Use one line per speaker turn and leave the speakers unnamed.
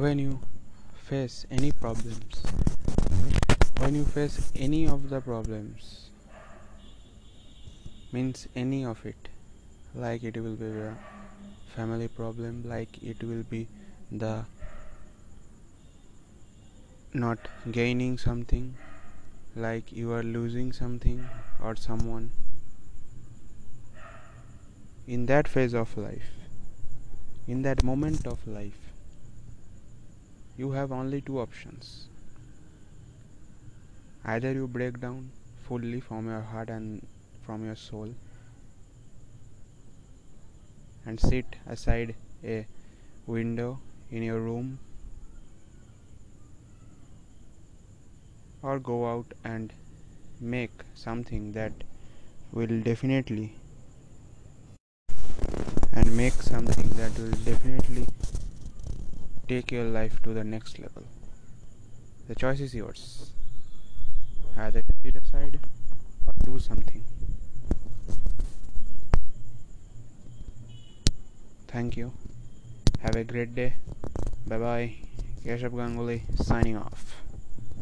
when you face any problems when you face any of the problems means any of it like it will be a family problem like it will be the not gaining something like you are losing something or someone. In that phase of life in that moment of life you have only two options. Either you break down fully from your heart and from your soul and sit aside a window in your room or go out and make something that will definitely and make something that will definitely take your life to the next level. The choice is yours. Either sit aside or do something. Thank you. Have a great day. Bye bye Keshav Ganguly signing off